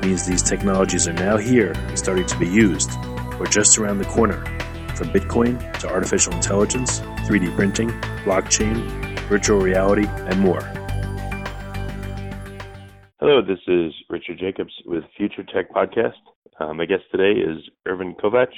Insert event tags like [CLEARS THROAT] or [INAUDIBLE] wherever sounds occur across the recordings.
means these technologies are now here and starting to be used, or just around the corner, from Bitcoin to artificial intelligence, 3D printing, blockchain, virtual reality, and more. Hello, this is Richard Jacobs with Future Tech Podcast. Um, my guest today is Ervin Kovac,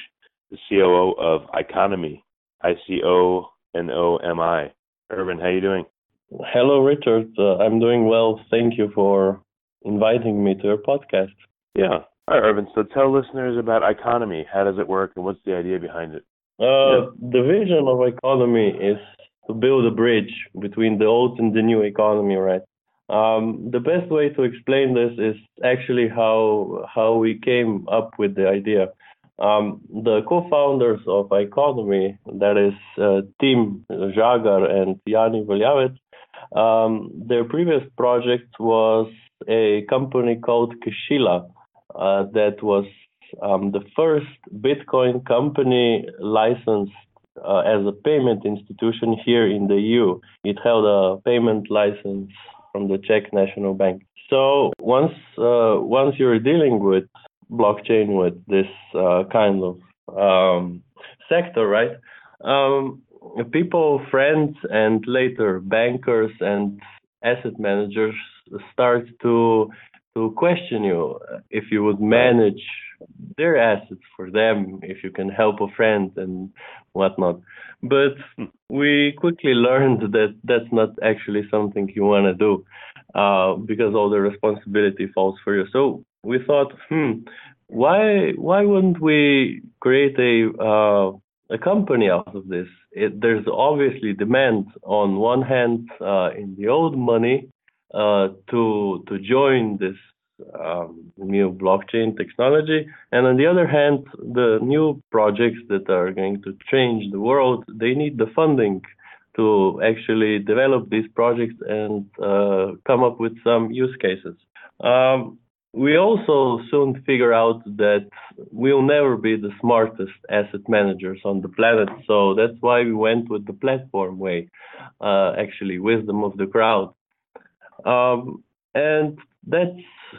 the COO of ICONOMI, I C O N O M I. Ervin, how are you doing? Hello, Richard. Uh, I'm doing well. Thank you for inviting me to your podcast. Yeah. All right, Ervin. So tell listeners about ICONOMI. How does it work, and what's the idea behind it? Uh, yeah. The vision of ICONOMI is to build a bridge between the old and the new economy, right? Um, the best way to explain this is actually how how we came up with the idea. Um, the co-founders of ICONOMI, that is uh, Tim Žagar and Jani Valjavec, um, their previous project was a company called Kshila uh, that was um, the first Bitcoin company licensed uh, as a payment institution here in the EU. It held a payment license from the Czech National Bank. So once uh, once you're dealing with blockchain with this uh, kind of um, sector, right? Um, people, friends, and later bankers and asset managers start to to question you if you would manage their assets for them, if you can help a friend and whatnot. But we quickly learned that that's not actually something you want to do uh, because all the responsibility falls for you. So we thought, hmm, why why wouldn't we create a uh, a company out of this? It, there's obviously demand on one hand uh, in the old money uh, to to join this um, new blockchain technology, and on the other hand, the new projects that are going to change the world, they need the funding to actually develop these projects and uh, come up with some use cases. Um, we also soon figure out that we'll never be the smartest asset managers on the planet. So that's why we went with the platform way, uh, actually, wisdom of the crowd. Um, and that's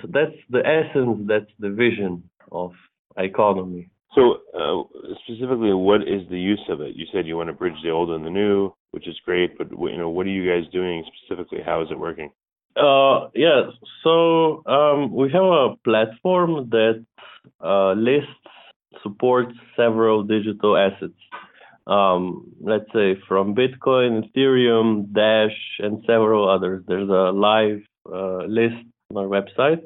that's the essence, that's the vision of ICONOMI. So, uh, specifically, what is the use of it? You said you want to bridge the old and the new, which is great, but you know, what are you guys doing specifically? How is it working? Uh, yeah, so um, we have a platform that uh, lists supports several digital assets. Um, let's say from Bitcoin, Ethereum, Dash, and several others. There's a live uh, list on our website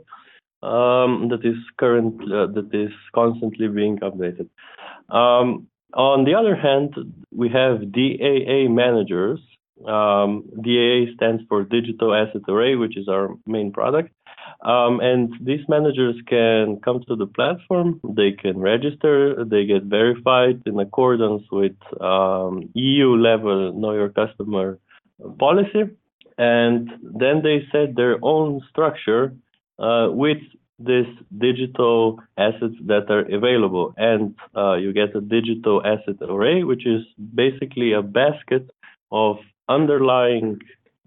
um, that is current uh, that is constantly being updated. Um, on the other hand, we have DAA managers um, DAA stands for Digital Asset Array, which is our main product. Um, and these managers can come to the platform, they can register, they get verified in accordance with um, EU level Know Your Customer policy. And then they set their own structure uh, with these digital assets that are available. And uh, you get a digital asset array, which is basically a basket of underlying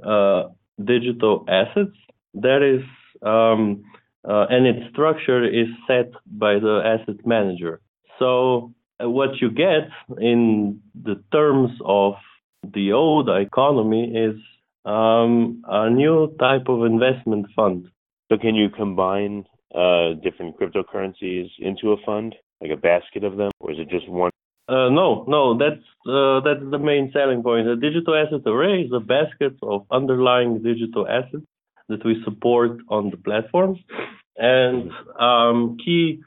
uh, digital assets that is um, uh, and its structure is set by the asset manager. So uh, what you get in the terms of the old economy is um, a new type of investment fund. So can you combine uh, different cryptocurrencies into a fund, like a basket of them, or is it just one? Uh, no, no, that's uh, that's the main selling point. The digital asset array is a basket of underlying digital assets that we support on the platform, and um, key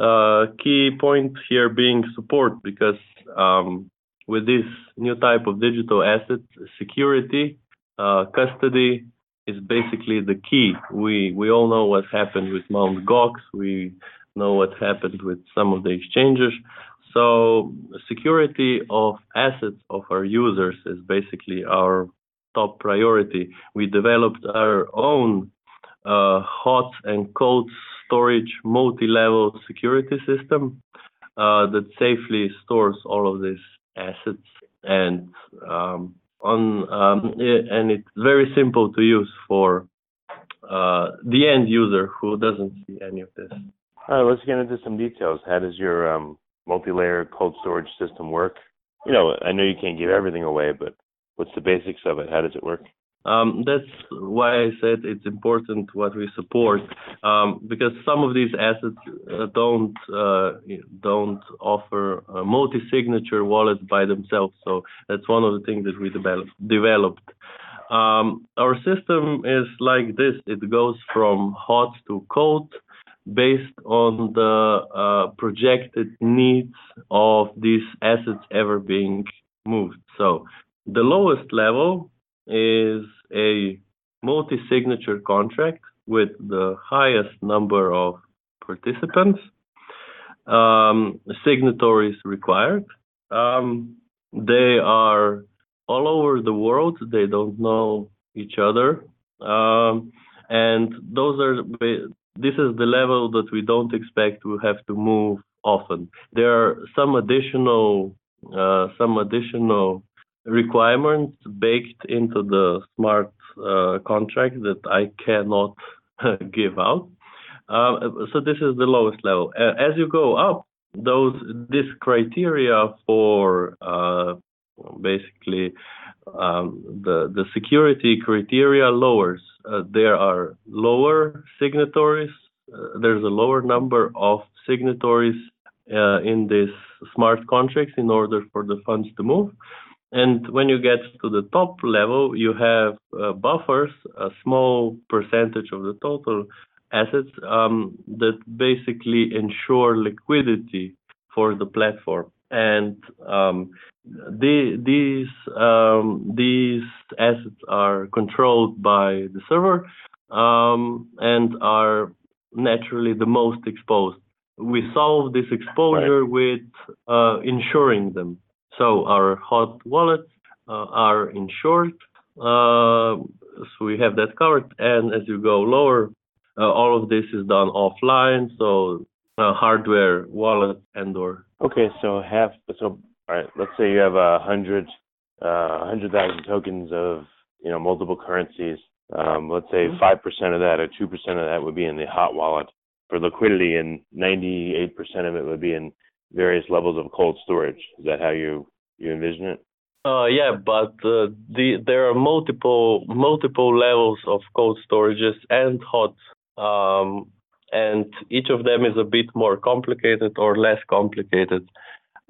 uh, key point here being support because um, with this new type of digital asset, security, uh, custody is basically the key. We we all know what happened with Mt. Gox. We know what happened with some of the exchanges. So security of assets of our users is basically our top priority. We developed our own uh, hot and cold storage multi-level security system uh, that safely stores all of these assets and um, on um, and it's very simple to use for uh, the end user who doesn't see any of this. All right, let's get into some details. How does your um, multi-layer cold storage system work? You know, I know you can't give everything away, but what's the basics of it? How does it work? Um, that's why I said it's important what we support um, because some of these assets uh, don't uh, don't offer multi-signature wallets by themselves. So that's one of the things that we develop, developed. Um, our system is like this: it goes from hot to cold based on the uh, projected needs of these assets ever being moved. So the lowest level is a multi-signature contract with the highest number of participants, um, signatories required. Um, they are all over the world. They don't know each other. Um, and those are this is the level that we don't expect to have to move often. There are some additional uh, some additional requirements baked into the smart uh, contract that I cannot [LAUGHS] give out. Um, so this is the lowest level. as you go up, those this criteria for uh, basically um, the the security criteria lowers. Uh, there are lower signatories. Uh, there's a lower number of signatories uh, in this smart contracts in order for the funds to move. And when you get to the top level, you have uh, buffers, a small percentage of the total assets um, that basically ensure liquidity for the platform. And um, the, these um, these assets are controlled by the server um, and are naturally the most exposed. We solve this exposure right. with uh, insuring them. So our hot wallets uh, are insured. Uh, so we have that covered. And as you go lower, uh, all of this is done offline. So hardware, wallet, and or. Okay, so half. So all right, let's say you have a hundred, uh, hundred thousand tokens of you know multiple currencies. Um, let's say mm-hmm. five percent of that or two percent of that would be in the hot wallet for liquidity, and ninety-eight percent of it would be in various levels of cold storage. Is that how you you envision it? Uh, yeah, but uh, the there are multiple multiple levels of cold storages and hot, um, and each of them is a bit more complicated or less complicated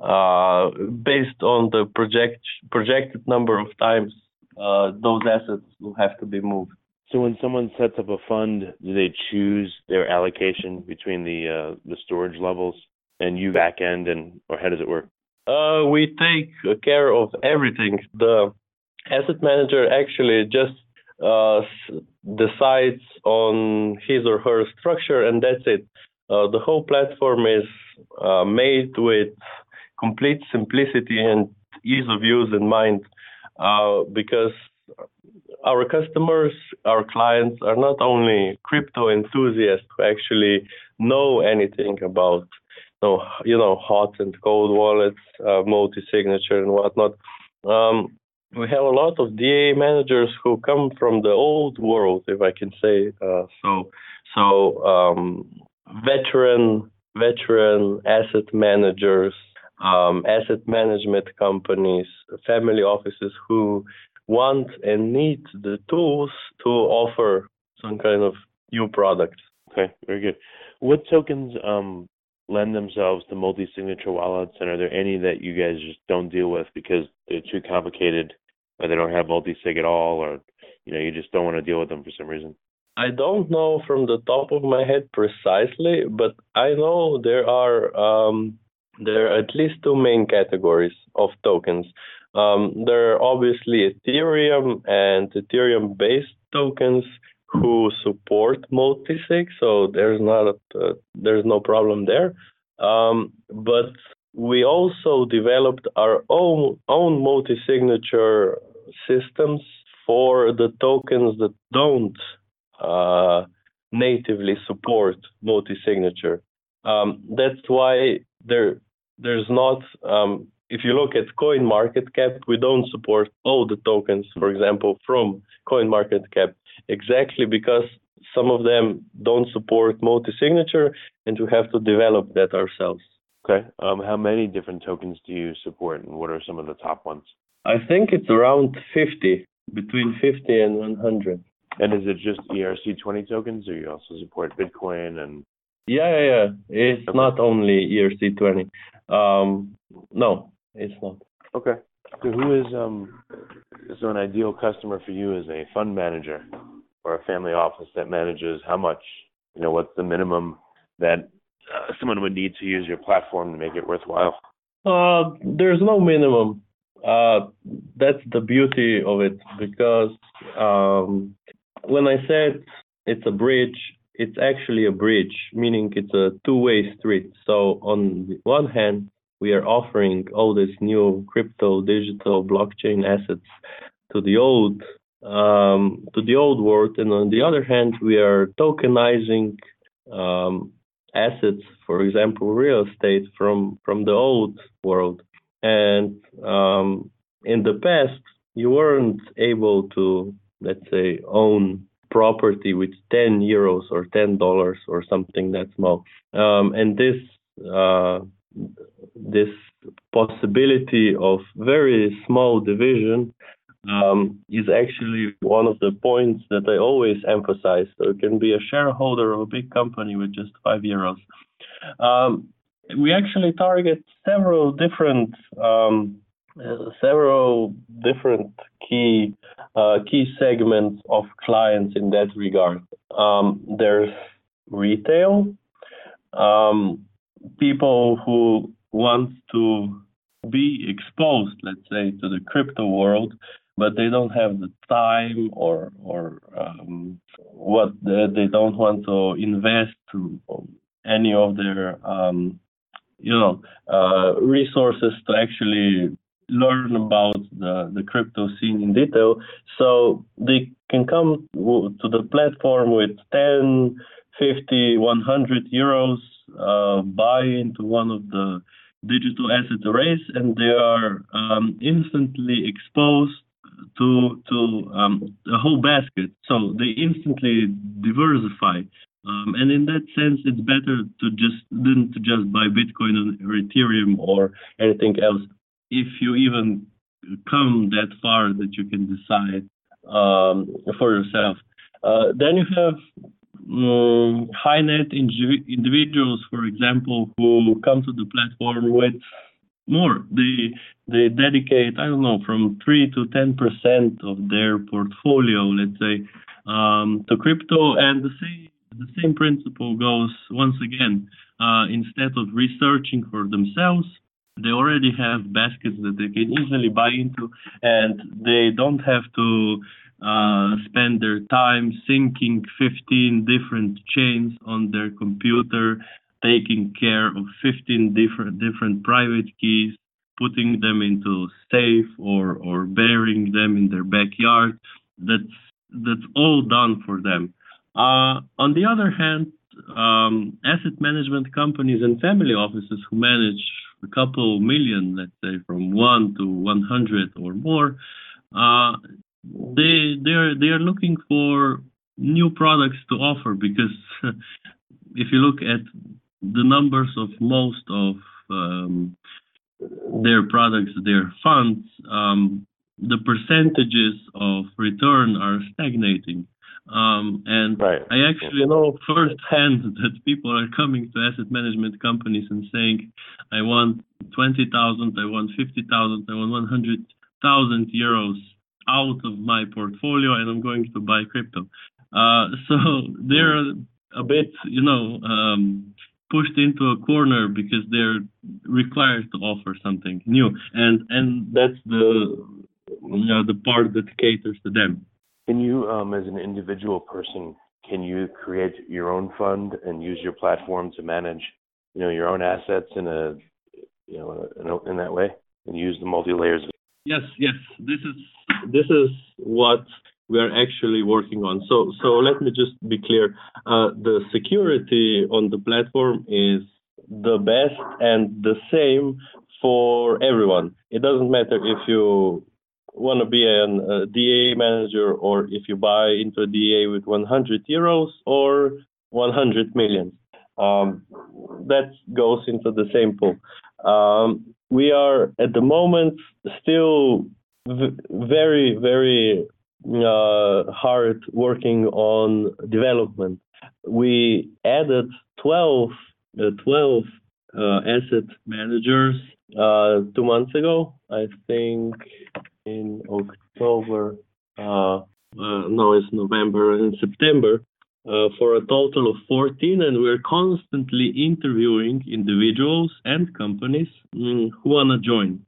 uh, based on the project projected number of times uh, those assets will have to be moved. So when someone sets up a fund, do they choose their allocation between the uh, the storage levels? And you back end, and or how does it work? Uh, we take care of everything. The asset manager actually just uh, decides on his or her structure, and that's it. Uh, the whole platform is uh, made with complete simplicity and ease of use in mind, uh, because our customers, our clients are not only crypto enthusiasts who actually know anything about know, you know, hot and cold wallets, uh, multi-signature and whatnot. Um, we have a lot of DA managers who come from the old world, if I can say uh, so. So um, veteran veteran asset managers, um, asset management companies, family offices who want and need the tools to offer some kind of new product. Okay, very good. What tokens um, lend themselves to multi-signature wallets, and are there any that you guys just don't deal with because they're too complicated, or they don't have multi-sig at all, or you know you just don't want to deal with them for some reason? I don't know from the top of my head precisely, but I know there are um, there are at least two main categories of tokens. Um, there are obviously Ethereum and Ethereum-based tokens who support multi-sig, so there's not a, there's no problem there. Um, but we also developed our own own multi-signature systems for the tokens that don't uh, natively support multi-signature. Um, that's why there there's not um, if you look at coin market cap we don't support all the tokens for example from coin market cap exactly because some of them don't support multi-signature and we have to develop that ourselves okay um, how many different tokens do you support and what are some of the top ones i think it's around 50 between 50 and 100 and is it just ERC20 tokens, or you also support Bitcoin and? Yeah, yeah, yeah. It's okay. not only ERC20. Um, no, it's not. Okay. So who is um so an ideal customer for you as a fund manager or a family office that manages how much? You know, what's the minimum that uh, someone would need to use your platform to make it worthwhile? Uh, there's no minimum. Uh, that's the beauty of it because um, when I said it's a bridge, it's actually a bridge, meaning it's a two-way street. So on the one hand, we are offering all these new crypto, digital, blockchain assets to the old um, to the old world, and on the other hand, we are tokenizing um, assets, for example, real estate from from the old world. And um, in the past, you weren't able to let's say, own property with 10 euros or 10 dollars or something that small. Um, and this uh, this possibility of very small division um, is actually one of the points that I always emphasize. So you can be a shareholder of a big company with just five euros. Um, we actually target several different um, uh, several different key uh, key segments of clients in that regard. Um, there's retail, um, people who want to be exposed, let's say, to the crypto world, but they don't have the time or or um, what they don't want to invest to any of their um, you know uh, resources to actually learn about the, the crypto scene in detail. So they can come to the platform with 10, 50, 100 euros, uh, buy into one of the digital asset arrays, and they are um, instantly exposed to to um, a whole basket. So they instantly diversify. Um, and in that sense, it's better to just than to just buy Bitcoin or Ethereum or anything else if you even come that far that you can decide um, for yourself. Uh, then you have um, high net individuals, for example, who come to the platform with more. They they dedicate I don't know from three to ten percent of their portfolio, let's say, um, to crypto, and the same the same principle goes once again. Uh, instead of researching for themselves, they already have baskets that they can easily buy into, and they don't have to uh, spend their time syncing 15 different chains on their computer, taking care of 15 different different private keys, putting them into safe or or burying them in their backyard. That's that's all done for them. Uh, on the other hand, um, asset management companies and family offices who manage a couple million, let's say from one to 100 or more, uh, they they are they are looking for new products to offer because [LAUGHS] if you look at the numbers of most of um, their products, their funds, um, the percentages of return are stagnating. Um, and right. I actually know firsthand [LAUGHS] that people are coming to asset management companies and saying, I want 20,000, I want 50,000, I want 100,000 euros out of my portfolio and I'm going to buy crypto. Uh, [LAUGHS] so they're a bit, you know, um, pushed into a corner because they're required to offer something new, and and that's the you know, the part that caters to them. Can you, um, as an individual person, can you create your own fund and use your platform to manage, you know, your own assets in a, you know, in, in that way, and use the multi layers? Yes, yes. This is this is what we are actually working on. So, so let me just be clear. Uh, the security on the platform is the best and the same for everyone. It doesn't matter if you want to be a DA manager or if you buy into a DA with 100 euros or 100 million. Um, that goes into the same pool. Um, we are at the moment still very, very uh, hard working on development. We added 12, uh, 12 uh, asset managers uh, two months ago. I think in October, uh, uh, no, it's November and September. for a total of 14, and we're constantly interviewing individuals and companies mm, who want to join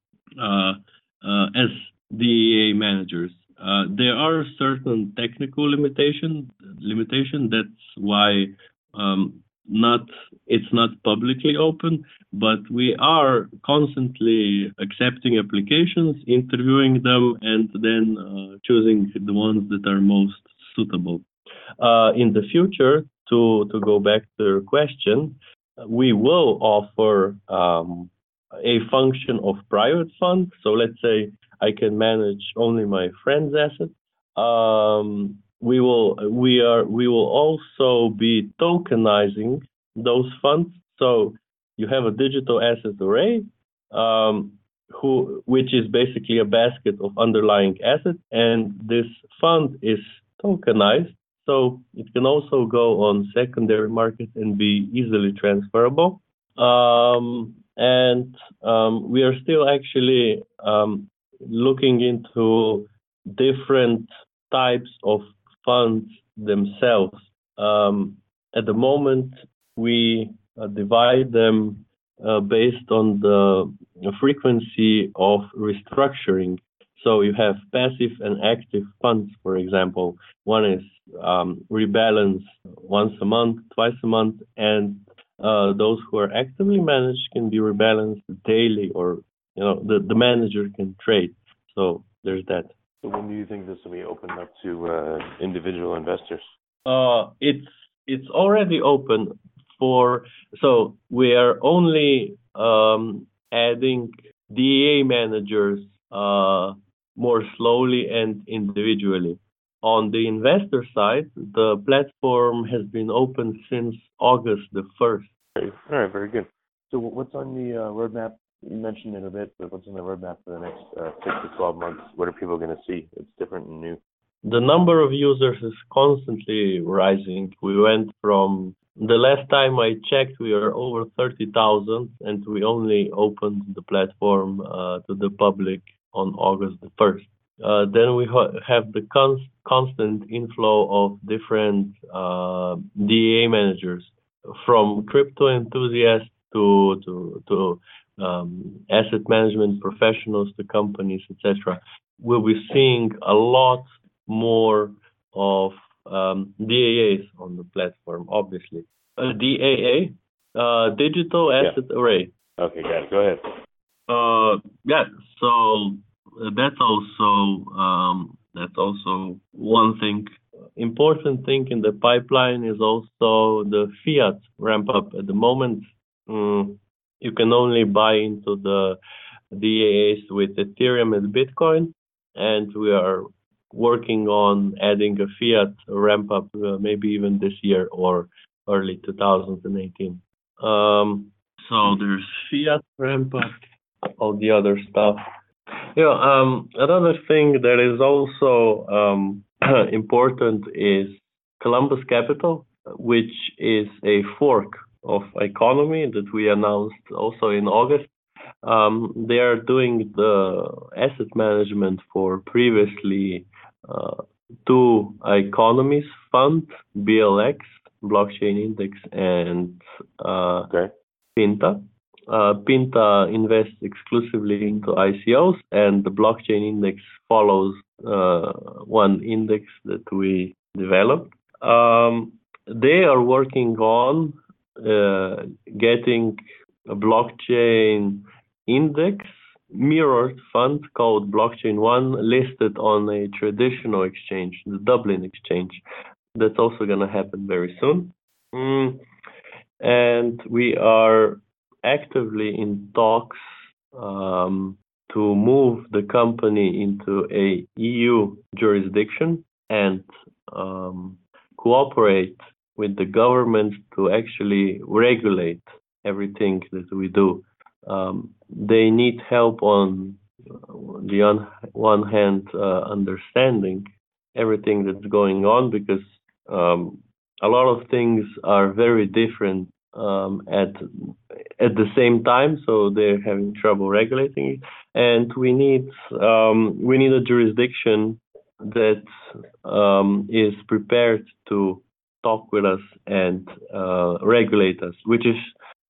as DAA managers. Uh, there are certain technical limitation limitation. That's why um, not it's not publicly open, but we are constantly accepting applications, interviewing them, and then uh, choosing the ones that are most suitable. Uh, in the future, to to go back to your question, we will offer um, a function of private fund. So let's say I can manage only my friend's assets. Um, we will we are we will also be tokenizing those funds. So you have a digital asset array, um, who which is basically a basket of underlying assets, and this fund is tokenized. So it can also go on secondary market and be easily transferable. Um, and um, we are still actually um, looking into different types of funds themselves. Um, at the moment, we uh, divide them uh, based on the frequency of restructuring. So you have passive and active funds, for example. One is um, rebalance once a month, twice a month, and uh, those who are actively managed can be rebalanced daily or you know the, the manager can trade so there's that so when do you think this will be opened up to uh, individual investors uh it's it's already open for so we are only um, adding DAA managers uh, more slowly and individually on the investor side, the platform has been open since August the 1st. All right, very good. So what's on the uh, roadmap? You mentioned it a bit, but what's on the roadmap for the next uh, six to 12 months? What are people going to see It's different and new? The number of users is constantly rising. We went from the last time I checked, we are over 30,000, and we only opened the platform uh, to the public on August the 1st. Uh, then we ha- have the cons- constant inflow of different DAA managers, from crypto enthusiasts to to to um, asset management professionals to companies, etc. We'll be seeing a lot more of um, DAAs on the platform, obviously. Uh, DAA, uh, Digital Asset yeah. Array. Okay, got it. Go ahead. Uh, yeah. So that's also um, that's also one thing. Important thing in the pipeline is also the fiat ramp up. At the moment, um, you can only buy into the DAAs with Ethereum and Bitcoin, and we are working on adding a fiat ramp up uh, maybe even this year or early 2018. Um, so there's fiat ramp up, all the other stuff. Yeah, um, another thing that is also um, [CLEARS THROAT] important is Columbus Capital, which is a fork of ICONOMI that we announced also in August. Um, they are doing the asset management for previously uh, two economies fund, BLX, Blockchain Index, and uh, okay. Pinta. Uh, Pinta invests exclusively into ICOs, and the blockchain index follows uh, one index that we developed. Um, they are working on uh, getting a blockchain index mirrored fund called Blockchain One listed on a traditional exchange, the Dublin exchange. That's also going to happen very soon. Mm. And we are actively in talks um, to move the company into a EU jurisdiction and um, cooperate with the government to actually regulate everything that we do. Um, they need help on the on one hand uh, understanding everything that's going on because um, a lot of things are very different um, at at the same time, so they're having trouble regulating it. And we need um, we need a jurisdiction that um, is prepared to talk with us and uh, regulate us, which is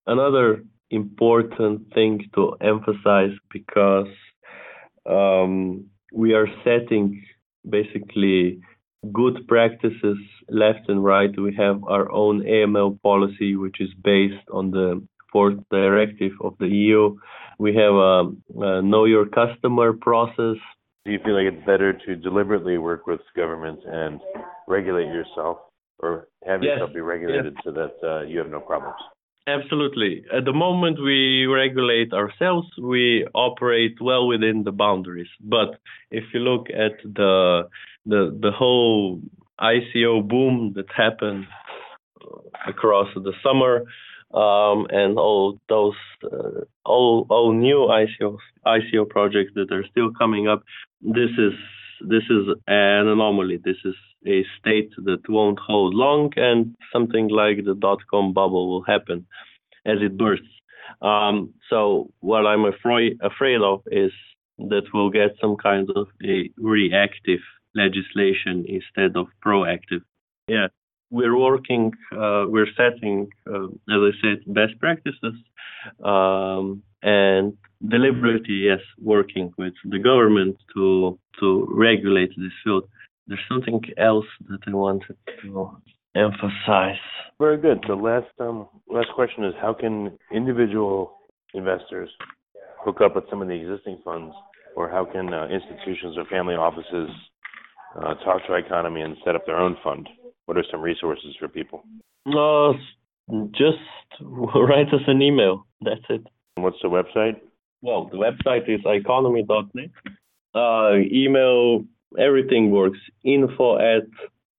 another important thing to emphasize because um, we are setting basically good practices left and right. We have our own AML policy, which is based on the fourth directive of the EU. We have a, a know your customer process. Do you feel like it's better to deliberately work with governments and regulate yourself, or have yes. yourself be regulated yes. so that uh, you have no problems? Absolutely. At the moment, we regulate ourselves. We operate well within the boundaries. But if you look at the the the whole ICO boom that happened across the summer, um, and all those uh, all all new ICO ICO projects that are still coming up, this is this is an anomaly. This is a state that won't hold long, and something like the dot com bubble will happen as it bursts. Um, so what I'm afraid afraid of is that we'll get some kind of a reactive legislation instead of proactive. Yeah, we're working, uh, we're setting, uh, as I said, best practices um, and deliberately, yes, working with the government to to regulate this field. There's something else that I wanted to emphasize. Very good. The last um, last question is: How can individual investors hook up with some of the existing funds, or how can uh, institutions or family offices uh, talk to ICONOMI and set up their own fund? What are some resources for people? Uh, just [LAUGHS] write us an email. That's it. What's the website? Well, the website is iconomi.net. Uh, email, everything works. Info at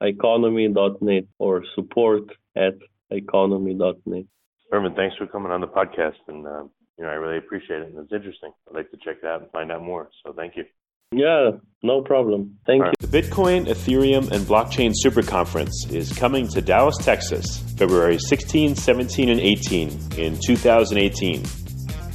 iconomi.net or support at iconomi.net. Herman, thanks for coming on the podcast. And, uh, you know, I really appreciate it. And it's interesting. I'd like to check that out and find out more. So thank you. Yeah, no problem. Thank right. you. The Bitcoin, Ethereum, and Blockchain Super Conference is coming to Dallas, Texas, February 16, 17, and 18 in 2018.